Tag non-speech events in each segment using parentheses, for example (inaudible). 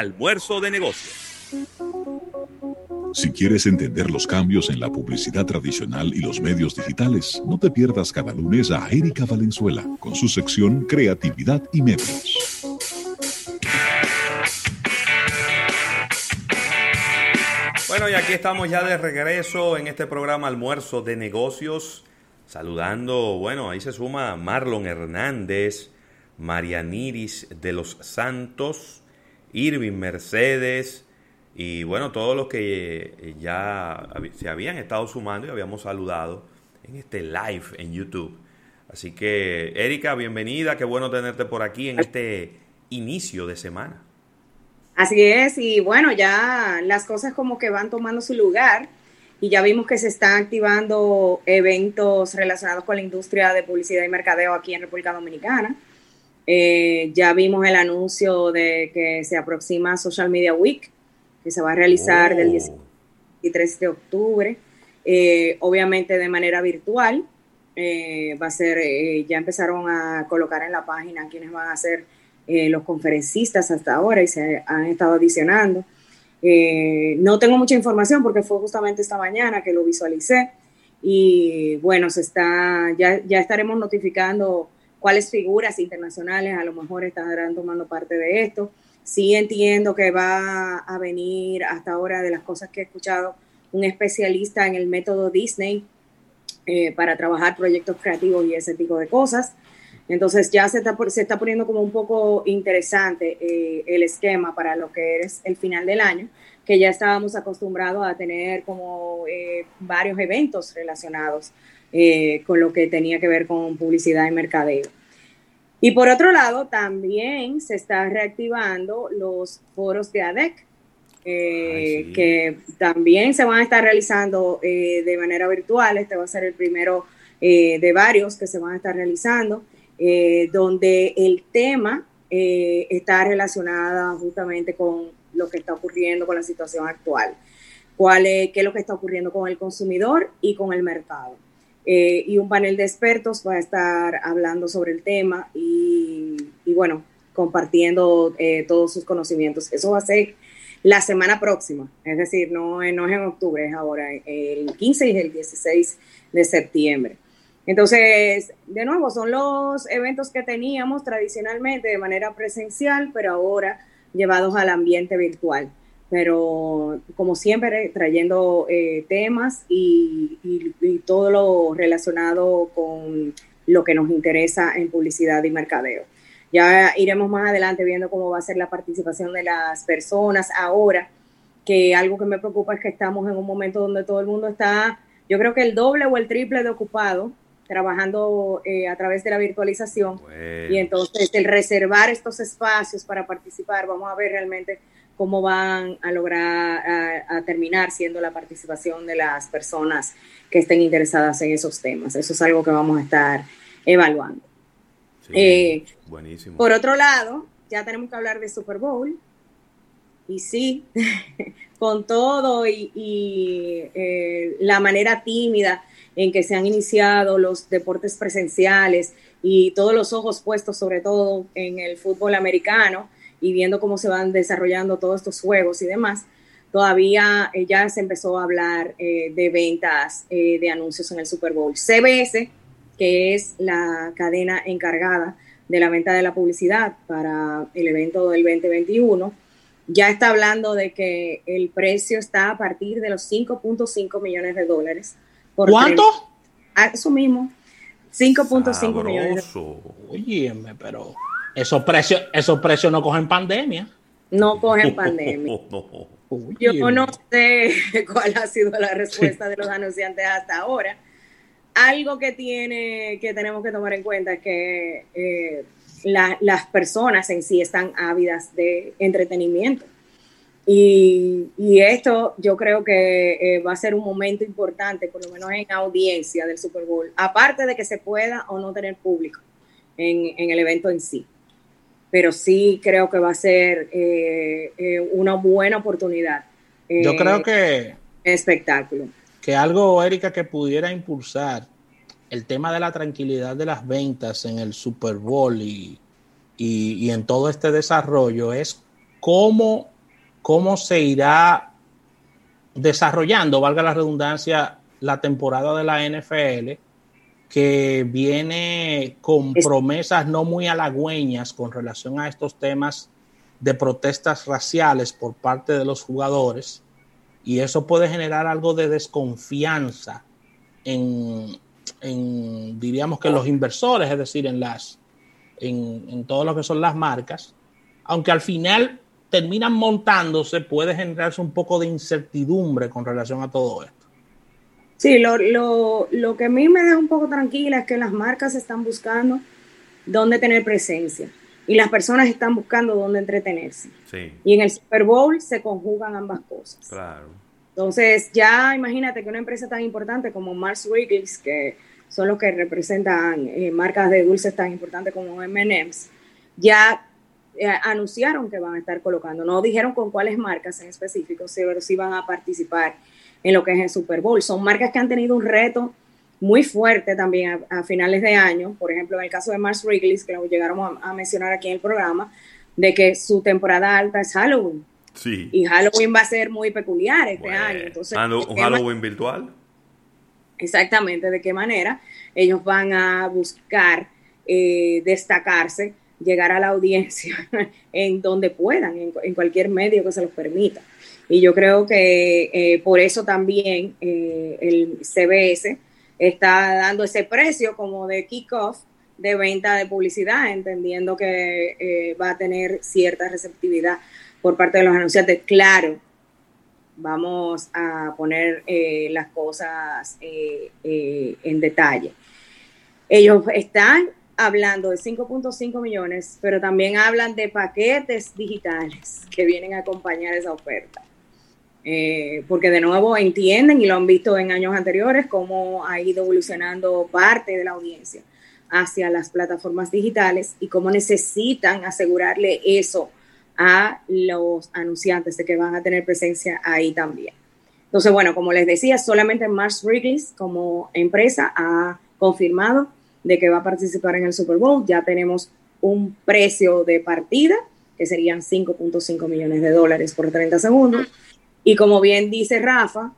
Almuerzo de negocios. Si quieres entender los cambios en la publicidad tradicional y los medios digitales, no te pierdas cada lunes a Erika Valenzuela con su sección Creatividad y Medios. Bueno, y aquí estamos ya de regreso en este programa Almuerzo de Negocios. Saludando, bueno, ahí se suma Marlon Hernández, Marianiris de los Santos, Irving Mercedes y bueno, todos los que eh, ya se habían estado sumando y habíamos saludado en este live en YouTube. Así que, Erika, bienvenida, qué bueno tenerte por aquí en este inicio de semana. Así es, y bueno, ya las cosas como que van tomando su lugar y ya vimos que se están activando eventos relacionados con la industria de publicidad y mercadeo aquí en República Dominicana. Eh, ya vimos el anuncio de que se aproxima Social Media Week, que se va a realizar del 13 de octubre, eh, obviamente de manera virtual. Eh, va a ser, ya empezaron a colocar en la página quienes van a ser los conferencistas hasta ahora y se han estado adicionando. no tengo mucha información porque fue justamente esta mañana que lo visualicé y bueno, se está, ya, ya estaremos notificando cuáles figuras internacionales a lo mejor estarán tomando parte de esto. Sí entiendo que va a venir hasta ahora de las cosas que he escuchado un especialista en el método Disney eh, para trabajar proyectos creativos y ese tipo de cosas. Entonces ya se está, se está poniendo como un poco interesante eh, el esquema para lo que es el final del año, que ya estábamos acostumbrados a tener como eh, varios eventos relacionados eh, con lo que tenía que ver con publicidad y mercadeo. Y por otro lado, también se está reactivando los foros de ADEC, eh, que también se van a estar realizando eh, de manera virtual. Este va a ser el primero de varios que se van a estar realizando, donde el tema está relacionado justamente con lo que está ocurriendo con la situación actual. Cuál es, qué es lo que está ocurriendo con el consumidor y con el mercado. Eh, y un panel de expertos va a estar hablando sobre el tema y, bueno, compartiendo eh, todos sus conocimientos. Eso va a ser la semana próxima, es decir, no, no es en octubre, es ahora, el 15 y el 16 de septiembre. Entonces, de nuevo, son los eventos que teníamos tradicionalmente de manera presencial, pero ahora llevados al ambiente virtual pero como siempre trayendo eh, temas y, todo lo relacionado con lo que nos interesa en publicidad y mercadeo. Ya iremos más adelante viendo cómo va a ser la participación de las personas. Ahora, que algo que me preocupa es que estamos en un momento donde todo el mundo está, yo creo que el doble o el triple de ocupado trabajando eh, a través de la virtualización. Y entonces el reservar estos espacios para participar, vamos a ver realmente cómo van a lograr a, terminar siendo la participación de las personas que estén interesadas en esos temas. Eso es algo que vamos a estar evaluando. Eh, buenísimo. Por otro lado, ya tenemos que hablar de Super Bowl. Y sí, (laughs) con todo y, eh, la manera tímida en que se han iniciado los deportes presenciales y todos los ojos puestos sobre todo en el fútbol americano, y viendo cómo se van desarrollando todos estos juegos y demás, todavía eh, ya se empezó a hablar eh, de ventas eh, de anuncios en el Super Bowl. CBS, que es la cadena encargada de la venta de la publicidad para el evento del 2021, ya está hablando de que el precio está a partir de los 5.5 millones de dólares. Por ¿Cuánto? Ah, eso mismo, 5.5 millones. Oye, pero esos precios, esos precios no cogen pandemia. No cogen (laughs) pandemia. Yo no sé (laughs) cuál ha sido la respuesta de los anunciantes hasta ahora. Algo que tiene, que tenemos que tomar en cuenta es que eh, las personas en sí están ávidas de entretenimiento. Y, esto yo creo que eh, va a ser un momento importante, por lo menos en audiencia del Super Bowl, aparte de que se pueda o no tener público en el evento en sí pero sí creo que va a ser eh, eh, una buena oportunidad. Yo creo que... Espectáculo. Que algo, Erika, que pudiera impulsar el tema de la tranquilidad de las ventas en el Super Bowl y, y, en todo este desarrollo es cómo, cómo se irá desarrollando, valga la redundancia, la temporada de la NFL, que viene con promesas no muy halagüeñas con relación a estos temas de protestas raciales por parte de los jugadores y eso puede generar algo de desconfianza en, diríamos que los inversores, es decir, en las en, en todo lo que son las marcas, aunque al final terminan montándose, puede generarse un poco de incertidumbre con relación a todo esto. Sí, lo, lo, lo que a mí me deja un poco tranquila es que las marcas están buscando dónde tener presencia y las personas están buscando dónde entretenerse. Y en el Super Bowl se conjugan ambas cosas. Claro. Entonces, ya imagínate que una empresa tan importante como Mars Wrigley's, que son los que representan eh, marcas de dulces tan importantes como M&M's, ya eh, anunciaron que van a estar colocando. No dijeron con cuáles marcas en específico, pero sí van a participar en lo que es el Super Bowl. Son marcas que han tenido un reto muy fuerte también a, finales de año, por ejemplo, en el caso de Mars Wrigley's, que lo llegaron a, mencionar aquí en el programa, de que su temporada alta es Halloween. Sí. Y Halloween va a ser muy peculiar este año. Entonces, ¿Un Halloween virtual? Exactamente, de qué manera ellos van a buscar eh, destacarse, llegar a la audiencia (laughs) en donde puedan, en, cualquier medio que se los permita. Y yo creo que eh, por eso también eh, el CBS está dando ese precio como de kickoff de venta de publicidad, entendiendo que eh, va a tener cierta receptividad por parte de los anunciantes. Claro, vamos a poner las cosas en detalle. Ellos están hablando de 5.5 millones, pero también hablan de paquetes digitales que vienen a acompañar esa oferta. Eh, porque de nuevo entienden y lo han visto en años anteriores cómo ha ido evolucionando parte de la audiencia hacia las plataformas digitales y cómo necesitan asegurarle eso a los anunciantes de que van a tener presencia ahí también. Entonces, bueno, como les decía, solamente Mars Wrigley's como empresa ha confirmado de que va a participar en el Super Bowl. Ya tenemos un precio de partida que serían 5.5 millones de dólares por 30 segundos y como bien dice Rafa,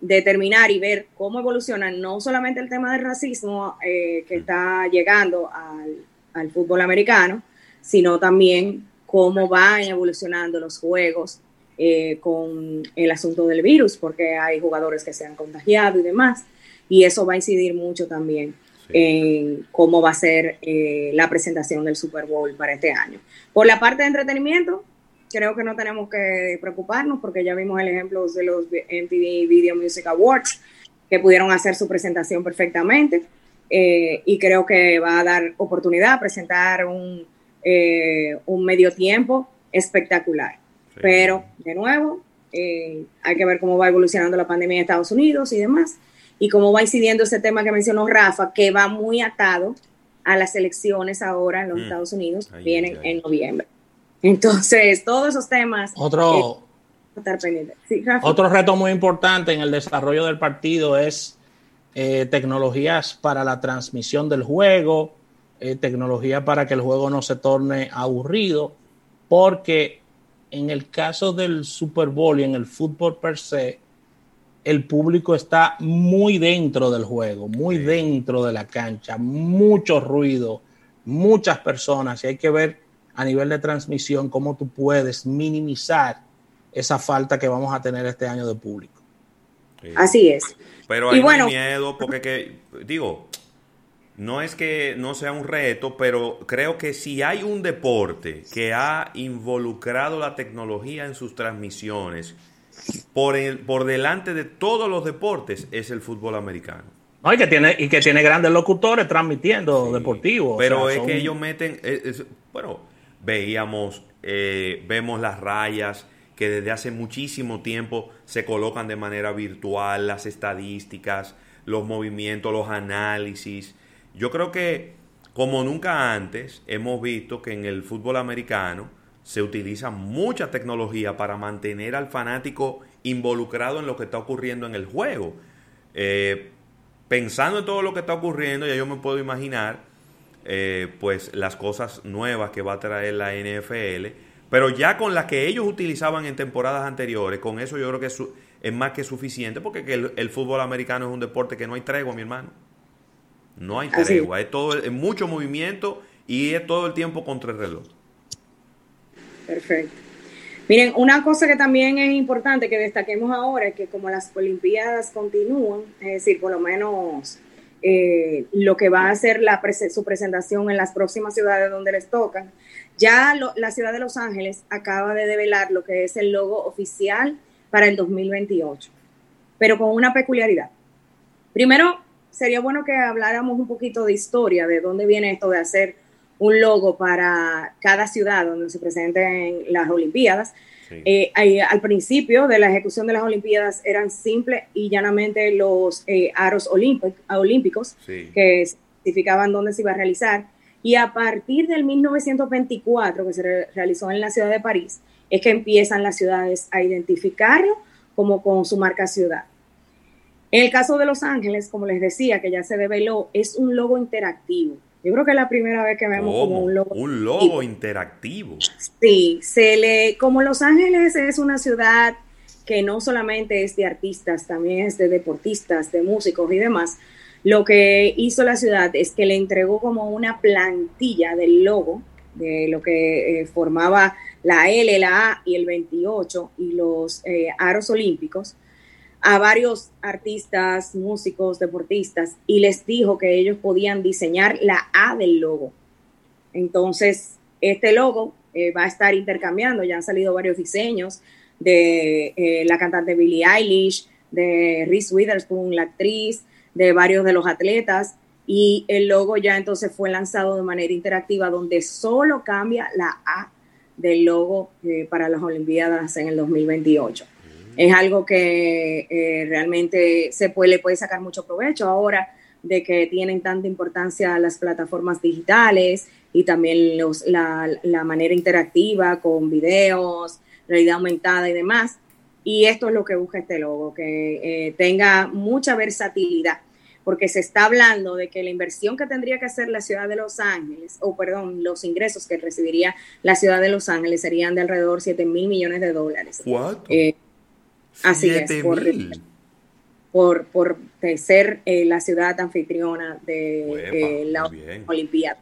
determinar y ver cómo evoluciona no solamente el tema del racismo eh, que está llegando al, fútbol americano, sino también cómo van evolucionando los juegos eh, con el asunto del virus, porque hay jugadores que se han contagiado y demás, y eso va a incidir mucho también en cómo va a ser eh, la presentación del Super Bowl para este año. Por la parte de entretenimiento, creo que no tenemos que preocuparnos porque ya vimos el ejemplo de los MTV Video Music Awards que pudieron hacer su presentación perfectamente eh, y creo que va a dar oportunidad a presentar un, eh, un medio tiempo espectacular. Pero, de nuevo, eh, hay que ver cómo va evolucionando la pandemia en Estados Unidos y demás, y cómo va incidiendo ese tema que mencionó Rafa, que va muy atado a las elecciones ahora en los mm. Estados Unidos, vienen en noviembre. Entonces, todos esos temas. Otro, otro reto muy importante en el desarrollo del partido es eh, tecnologías para la transmisión del juego, eh, tecnología para que el juego no se torne aburrido, porque en el caso del Super Bowl y en el fútbol per se, el público está muy dentro del juego, muy dentro de la cancha, mucho ruido, muchas personas, y hay que ver a nivel de transmisión, cómo tú puedes minimizar esa falta que vamos a tener este año de público. Así es. Pero hay miedo porque que, digo, no es que no sea un reto, pero creo que si hay un deporte que ha involucrado la tecnología en sus transmisiones, por, el, por delante de todos los deportes, es el fútbol americano. No, y que tiene, y que tiene grandes locutores transmitiendo deportivos. Pero es que ellos meten, bueno, veíamos, eh, vemos las rayas que desde hace muchísimo tiempo se colocan de manera virtual, las estadísticas, los movimientos, los análisis. Yo creo que como nunca antes hemos visto que en el fútbol americano se utiliza mucha tecnología para mantener al fanático involucrado en lo que está ocurriendo en el juego. Eh, pensando en todo lo que está ocurriendo, ya yo me puedo imaginar eh, pues las cosas nuevas que va a traer la NFL Pero ya con las que ellos utilizaban en temporadas anteriores, con eso yo creo que es, es más que suficiente, porque el, el, fútbol americano es un deporte que no hay tregua, mi hermano. No hay tregua, es todo, es mucho movimiento y es todo el tiempo contra el reloj. Perfecto. Miren, una cosa que también es importante que destaquemos ahora es que como las Olimpiadas continúan, es decir, por lo menos eh, lo que va a ser su presentación en las próximas ciudades donde les tocan, ya la ciudad de Los Ángeles acaba de develar lo que es el logo oficial para el 2028, pero con una peculiaridad. Primero, sería bueno que habláramos un poquito de historia, de dónde viene esto de hacer un logo para cada ciudad donde se presenten las Olimpiadas. Eh, al principio de la ejecución de las Olimpiadas eran simples y llanamente los eh, aros olímpicos que significaban dónde se iba a realizar. Y a partir del 1924, que se realizó en la ciudad de París, es que empiezan las ciudades a identificarlo como con su marca ciudad. En el caso de Los Ángeles, como les decía, que ya se develó, es un logo interactivo. Yo creo que es la primera vez que vemos como un logo. Un logo interactivo. Sí, se le, como Los Ángeles es una ciudad que no solamente es de artistas, también es de deportistas, de músicos y demás. Lo que hizo la ciudad es que le entregó como una plantilla del logo, de lo que eh, formaba la L, la A y el 28 y los eh, aros olímpicos a varios artistas, músicos, deportistas y les dijo que ellos podían diseñar la A del logo. Entonces, este logo eh, va a estar intercambiando, ya han salido varios diseños de eh, la cantante Billie Eilish, de Reese Witherspoon, la actriz, de varios de los atletas, y el logo ya entonces fue lanzado de manera interactiva donde solo cambia la A del logo eh, para las Olimpiadas en el 2028 es algo que eh, realmente se puede, le puede sacar mucho provecho ahora de que tienen tanta importancia las plataformas digitales y también los, la, manera interactiva con videos, realidad aumentada y demás. Y esto es lo que busca este logo, que eh, tenga mucha versatilidad, porque se está hablando de que la inversión que tendría que hacer la ciudad de Los Ángeles, o perdón, los ingresos que recibiría la ciudad de Los Ángeles serían de alrededor 7 mil millones de dólares. ¿Cuánto? Así es, por, por, ser eh, la ciudad anfitriona de eh, la Olimpiada.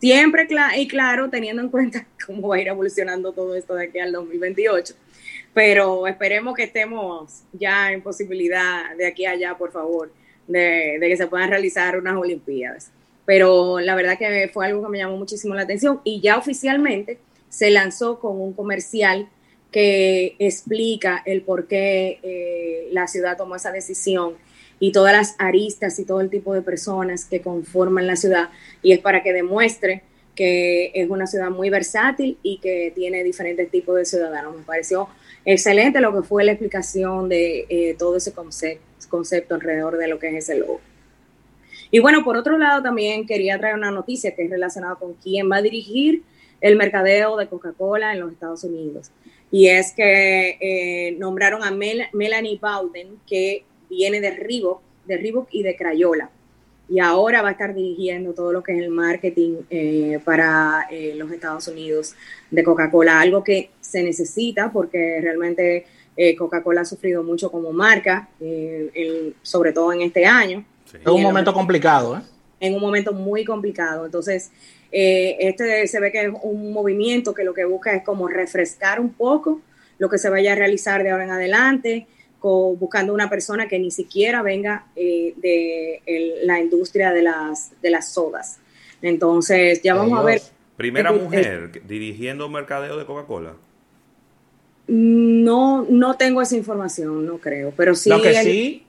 Siempre, y claro, teniendo en cuenta (laughs) cómo va a ir evolucionando todo esto de aquí al 2028. Pero esperemos que estemos ya en posibilidad de aquí a allá, por favor, de, de que se puedan realizar unas Olimpiadas. Pero la verdad que fue algo que me llamó muchísimo la atención y ya oficialmente se lanzó con un comercial que explica el por qué eh, la ciudad tomó esa decisión y todas las aristas y todo el tipo de personas que conforman la ciudad y es para que demuestre que es una ciudad muy versátil y que tiene diferentes tipos de ciudadanos. Me pareció excelente lo que fue la explicación de eh, todo ese concepto, concepto alrededor de lo que es ese logo. Y bueno, por otro lado, también quería traer una noticia que es relacionada con quién va a dirigir el mercadeo de Coca-Cola en los Estados Unidos y es que eh, nombraron a Melanie Bowden, que viene de Reebok, de Reebok y de Crayola. Y ahora va a estar dirigiendo todo lo que es el marketing eh, para eh, los Estados Unidos de Coca-Cola, algo que se necesita porque realmente Coca-Cola ha sufrido mucho como marca, sobre todo en este año. Es un momento complicado, ¿eh? En un momento muy complicado. Entonces, eh, este se ve que es un movimiento que lo que busca es como refrescar un poco lo que se vaya a realizar de ahora en adelante, buscando una persona que ni siquiera venga eh, de la industria de las, de las sodas. Entonces, ya vamos a ver. Primera mujer dirigiendo mercadeo de Coca-Cola. No, no tengo esa información, no creo, pero sí. Lo que sí,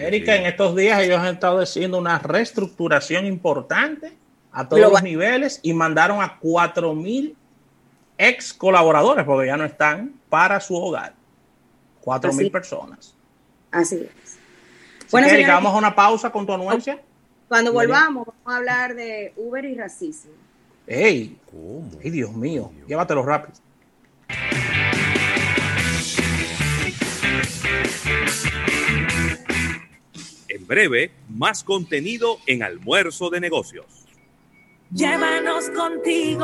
Erika, en estos días ellos han estado haciendo una reestructuración importante a todos los niveles y mandaron a 4.000 ex colaboradores, porque ya no están, para su hogar. 4.000 personas. Así es. bueno, vamos a una pausa con tu anuencia. Cuando volvamos, vamos a hablar de Uber y racismo. ¡Ey! ¡Ay, Dios mío! Llévatelo rápido. En breve, más contenido en Almuerzo de Negocios. Llévanos contigo.